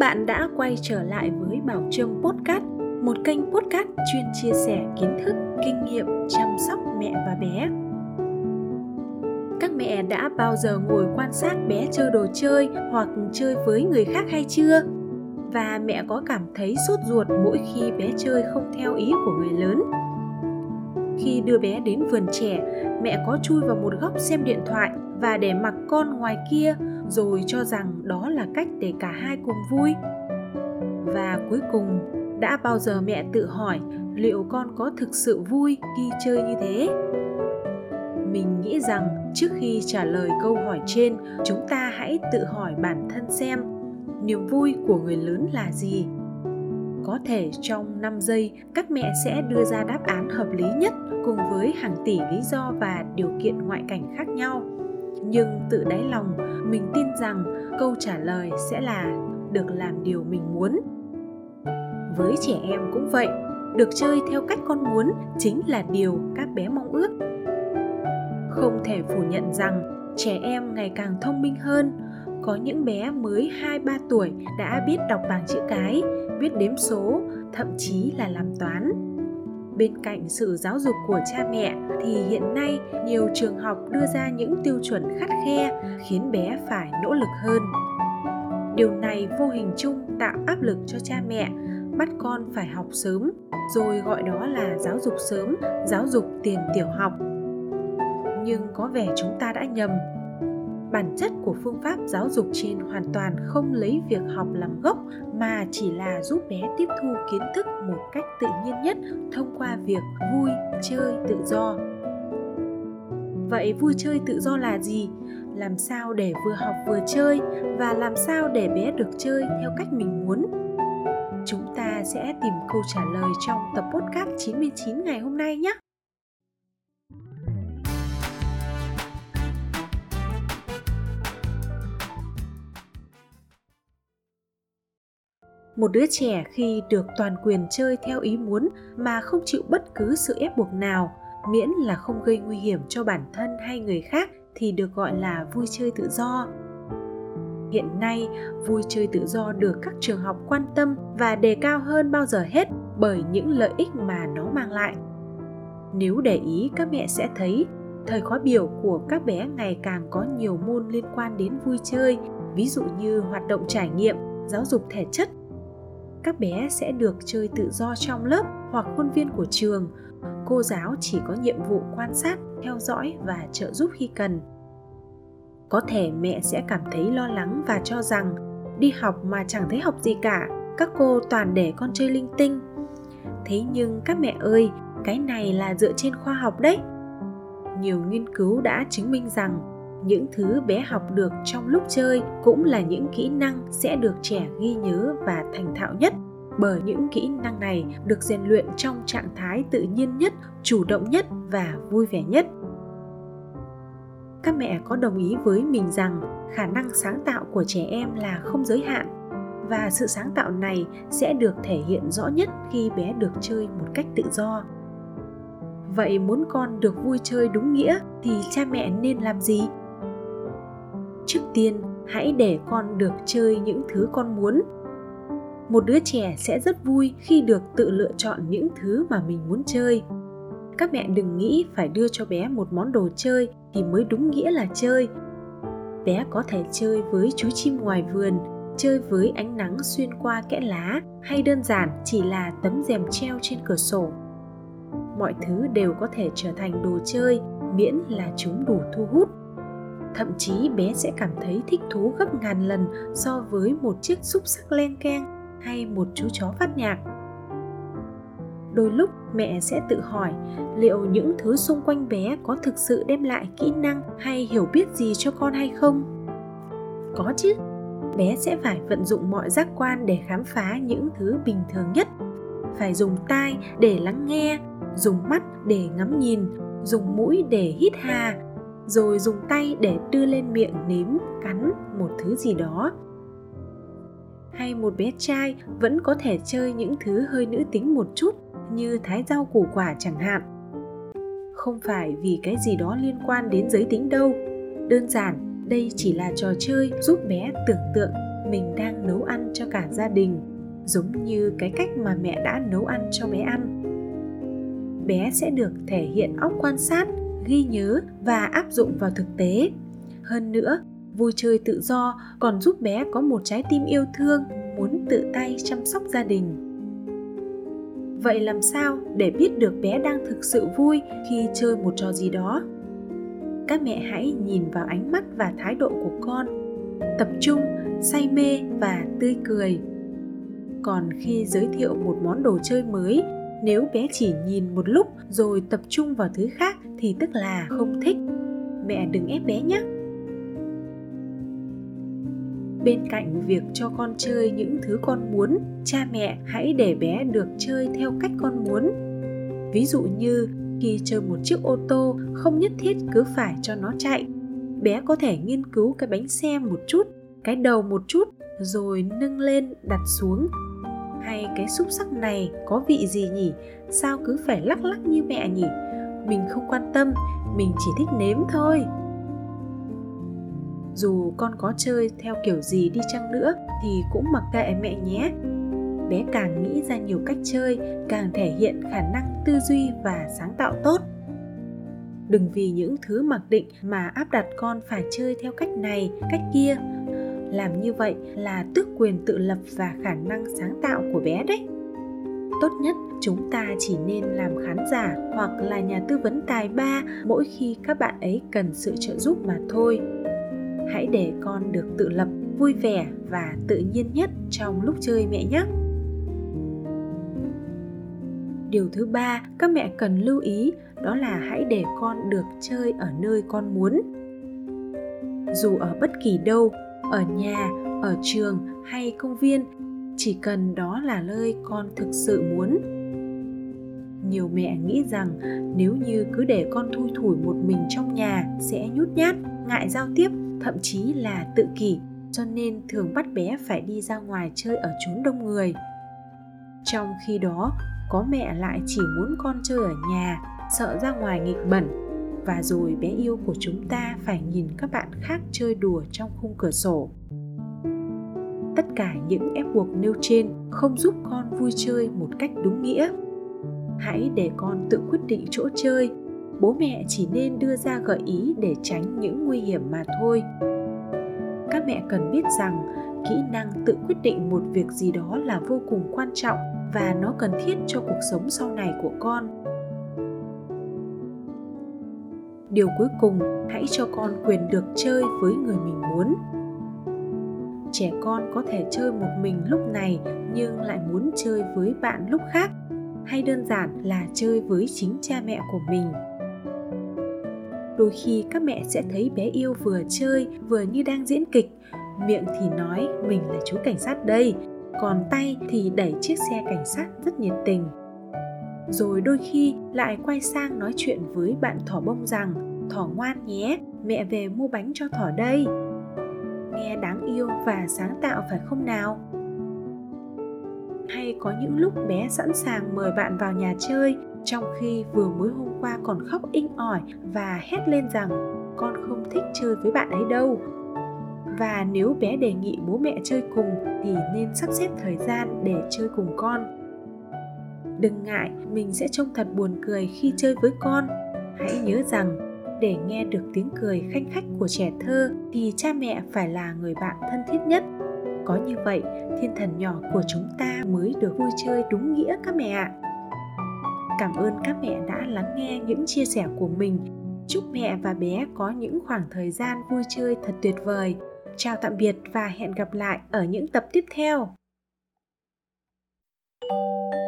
bạn đã quay trở lại với Bảo Trâm Podcast, một kênh podcast chuyên chia sẻ kiến thức, kinh nghiệm chăm sóc mẹ và bé. Các mẹ đã bao giờ ngồi quan sát bé chơi đồ chơi hoặc chơi với người khác hay chưa? Và mẹ có cảm thấy sốt ruột mỗi khi bé chơi không theo ý của người lớn? Khi đưa bé đến vườn trẻ, mẹ có chui vào một góc xem điện thoại và để mặc con ngoài kia rồi cho rằng đó là cách để cả hai cùng vui. Và cuối cùng đã bao giờ mẹ tự hỏi liệu con có thực sự vui khi chơi như thế? Mình nghĩ rằng trước khi trả lời câu hỏi trên chúng ta hãy tự hỏi bản thân xem niềm vui của người lớn là gì? Có thể trong 5 giây, các mẹ sẽ đưa ra đáp án hợp lý nhất cùng với hàng tỷ lý do và điều kiện ngoại cảnh khác nhau. Nhưng tự đáy lòng, mình tin rằng câu trả lời sẽ là được làm điều mình muốn với trẻ em cũng vậy, được chơi theo cách con muốn chính là điều các bé mong ước. Không thể phủ nhận rằng trẻ em ngày càng thông minh hơn có những bé mới 2-3 tuổi đã biết đọc bảng chữ cái, biết đếm số, thậm chí là làm toán. Bên cạnh sự giáo dục của cha mẹ thì hiện nay nhiều trường học đưa ra những tiêu chuẩn khắt khe khiến bé phải nỗ lực hơn. Điều này vô hình chung tạo áp lực cho cha mẹ bắt con phải học sớm rồi gọi đó là giáo dục sớm giáo dục tiền tiểu học. Nhưng có vẻ chúng ta đã nhầm bản chất của phương pháp giáo dục trên hoàn toàn không lấy việc học làm gốc, mà chỉ là giúp bé tiếp thu kiến thức một cách tự nhiên nhất thông qua việc vui, chơi, tự do. Vậy vui chơi tự do là gì? Làm sao để vừa học vừa chơi và làm sao để bé được chơi theo cách mình muốn? Chúng ta sẽ tìm câu trả lời trong tập podcast 99 ngày hôm nay nhé. Một đứa trẻ khi được toàn quyền chơi theo ý muốn mà không chịu bất cứ sự ép buộc nào, miễn là không gây nguy hiểm cho bản thân hay người khác thì được gọi là vui chơi tự do. Hiện nay, vui chơi tự do được các trường học quan tâm và đề cao hơn bao giờ hết bởi những lợi ích mà nó mang lại. Nếu để ý, các mẹ sẽ thấy thời khóa biểu của các bé ngày càng có nhiều môn liên quan đến vui chơi, ví dụ như hoạt động trải nghiệm, giáo dục thể chất các bé sẽ được chơi tự do trong lớp hoặc khuôn viên của trường. Cô giáo chỉ có nhiệm vụ quan sát, theo dõi và trợ giúp khi cần. Có thể mẹ sẽ cảm thấy lo lắng và cho rằng, đi học mà chẳng thấy học gì cả, các cô toàn để con chơi linh tinh. Thế nhưng các mẹ ơi, cái này là dựa trên khoa học đấy. Nhiều nghiên cứu đã chứng minh rằng những thứ bé học được trong lúc chơi cũng là những kỹ năng sẽ được trẻ ghi nhớ và thành thạo nhất. Bởi những kỹ năng này được rèn luyện trong trạng thái tự nhiên nhất, chủ động nhất và vui vẻ nhất. Các mẹ có đồng ý với mình rằng khả năng sáng tạo của trẻ em là không giới hạn và sự sáng tạo này sẽ được thể hiện rõ nhất khi bé được chơi một cách tự do. Vậy muốn con được vui chơi đúng nghĩa thì cha mẹ nên làm gì? Trước tiên, hãy để con được chơi những thứ con muốn. Một đứa trẻ sẽ rất vui khi được tự lựa chọn những thứ mà mình muốn chơi. Các mẹ đừng nghĩ phải đưa cho bé một món đồ chơi thì mới đúng nghĩa là chơi. Bé có thể chơi với chú chim ngoài vườn, chơi với ánh nắng xuyên qua kẽ lá hay đơn giản chỉ là tấm rèm treo trên cửa sổ. Mọi thứ đều có thể trở thành đồ chơi miễn là chúng đủ thu hút thậm chí bé sẽ cảm thấy thích thú gấp ngàn lần so với một chiếc xúc sắc len keng hay một chú chó phát nhạc. Đôi lúc mẹ sẽ tự hỏi liệu những thứ xung quanh bé có thực sự đem lại kỹ năng hay hiểu biết gì cho con hay không? Có chứ, bé sẽ phải vận dụng mọi giác quan để khám phá những thứ bình thường nhất. Phải dùng tai để lắng nghe, dùng mắt để ngắm nhìn, dùng mũi để hít hà rồi dùng tay để đưa lên miệng nếm cắn một thứ gì đó. Hay một bé trai vẫn có thể chơi những thứ hơi nữ tính một chút, như thái rau củ quả chẳng hạn. Không phải vì cái gì đó liên quan đến giới tính đâu. Đơn giản, đây chỉ là trò chơi giúp bé tưởng tượng mình đang nấu ăn cho cả gia đình, giống như cái cách mà mẹ đã nấu ăn cho bé ăn. Bé sẽ được thể hiện óc quan sát ghi nhớ và áp dụng vào thực tế. Hơn nữa, vui chơi tự do còn giúp bé có một trái tim yêu thương, muốn tự tay chăm sóc gia đình. Vậy làm sao để biết được bé đang thực sự vui khi chơi một trò gì đó? Các mẹ hãy nhìn vào ánh mắt và thái độ của con. Tập trung, say mê và tươi cười. Còn khi giới thiệu một món đồ chơi mới, nếu bé chỉ nhìn một lúc rồi tập trung vào thứ khác thì tức là không thích. Mẹ đừng ép bé nhé. Bên cạnh việc cho con chơi những thứ con muốn, cha mẹ hãy để bé được chơi theo cách con muốn. Ví dụ như khi chơi một chiếc ô tô, không nhất thiết cứ phải cho nó chạy. Bé có thể nghiên cứu cái bánh xe một chút, cái đầu một chút, rồi nâng lên, đặt xuống. Hay cái xúc sắc này có vị gì nhỉ? Sao cứ phải lắc lắc như mẹ nhỉ? Mình không quan tâm, mình chỉ thích nếm thôi. Dù con có chơi theo kiểu gì đi chăng nữa thì cũng mặc kệ mẹ nhé. Bé càng nghĩ ra nhiều cách chơi, càng thể hiện khả năng tư duy và sáng tạo tốt. Đừng vì những thứ mặc định mà áp đặt con phải chơi theo cách này, cách kia. Làm như vậy là tước quyền tự lập và khả năng sáng tạo của bé đấy tốt nhất, chúng ta chỉ nên làm khán giả hoặc là nhà tư vấn tài ba mỗi khi các bạn ấy cần sự trợ giúp mà thôi. Hãy để con được tự lập, vui vẻ và tự nhiên nhất trong lúc chơi mẹ nhé. Điều thứ ba các mẹ cần lưu ý đó là hãy để con được chơi ở nơi con muốn. Dù ở bất kỳ đâu, ở nhà, ở trường hay công viên chỉ cần đó là nơi con thực sự muốn. Nhiều mẹ nghĩ rằng nếu như cứ để con thui thủi một mình trong nhà sẽ nhút nhát, ngại giao tiếp, thậm chí là tự kỷ, cho nên thường bắt bé phải đi ra ngoài chơi ở chốn đông người. Trong khi đó, có mẹ lại chỉ muốn con chơi ở nhà, sợ ra ngoài nghịch bẩn, và rồi bé yêu của chúng ta phải nhìn các bạn khác chơi đùa trong khung cửa sổ tất cả những ép buộc nêu trên không giúp con vui chơi một cách đúng nghĩa. Hãy để con tự quyết định chỗ chơi. Bố mẹ chỉ nên đưa ra gợi ý để tránh những nguy hiểm mà thôi. Các mẹ cần biết rằng, kỹ năng tự quyết định một việc gì đó là vô cùng quan trọng và nó cần thiết cho cuộc sống sau này của con. Điều cuối cùng, hãy cho con quyền được chơi với người mình muốn trẻ con có thể chơi một mình lúc này nhưng lại muốn chơi với bạn lúc khác, hay đơn giản là chơi với chính cha mẹ của mình. Đôi khi các mẹ sẽ thấy bé yêu vừa chơi vừa như đang diễn kịch, miệng thì nói mình là chú cảnh sát đây, còn tay thì đẩy chiếc xe cảnh sát rất nhiệt tình. Rồi đôi khi lại quay sang nói chuyện với bạn thỏ bông rằng, thỏ ngoan nhé, mẹ về mua bánh cho thỏ đây nghe đáng yêu và sáng tạo phải không nào? Hay có những lúc bé sẵn sàng mời bạn vào nhà chơi, trong khi vừa mới hôm qua còn khóc inh ỏi và hét lên rằng, con không thích chơi với bạn ấy đâu. Và nếu bé đề nghị bố mẹ chơi cùng thì nên sắp xếp thời gian để chơi cùng con. Đừng ngại, mình sẽ trông thật buồn cười khi chơi với con. Hãy nhớ rằng để nghe được tiếng cười khanh khách của trẻ thơ thì cha mẹ phải là người bạn thân thiết nhất. Có như vậy, thiên thần nhỏ của chúng ta mới được vui chơi đúng nghĩa các mẹ ạ. Cảm ơn các mẹ đã lắng nghe những chia sẻ của mình. Chúc mẹ và bé có những khoảng thời gian vui chơi thật tuyệt vời. Chào tạm biệt và hẹn gặp lại ở những tập tiếp theo. thank you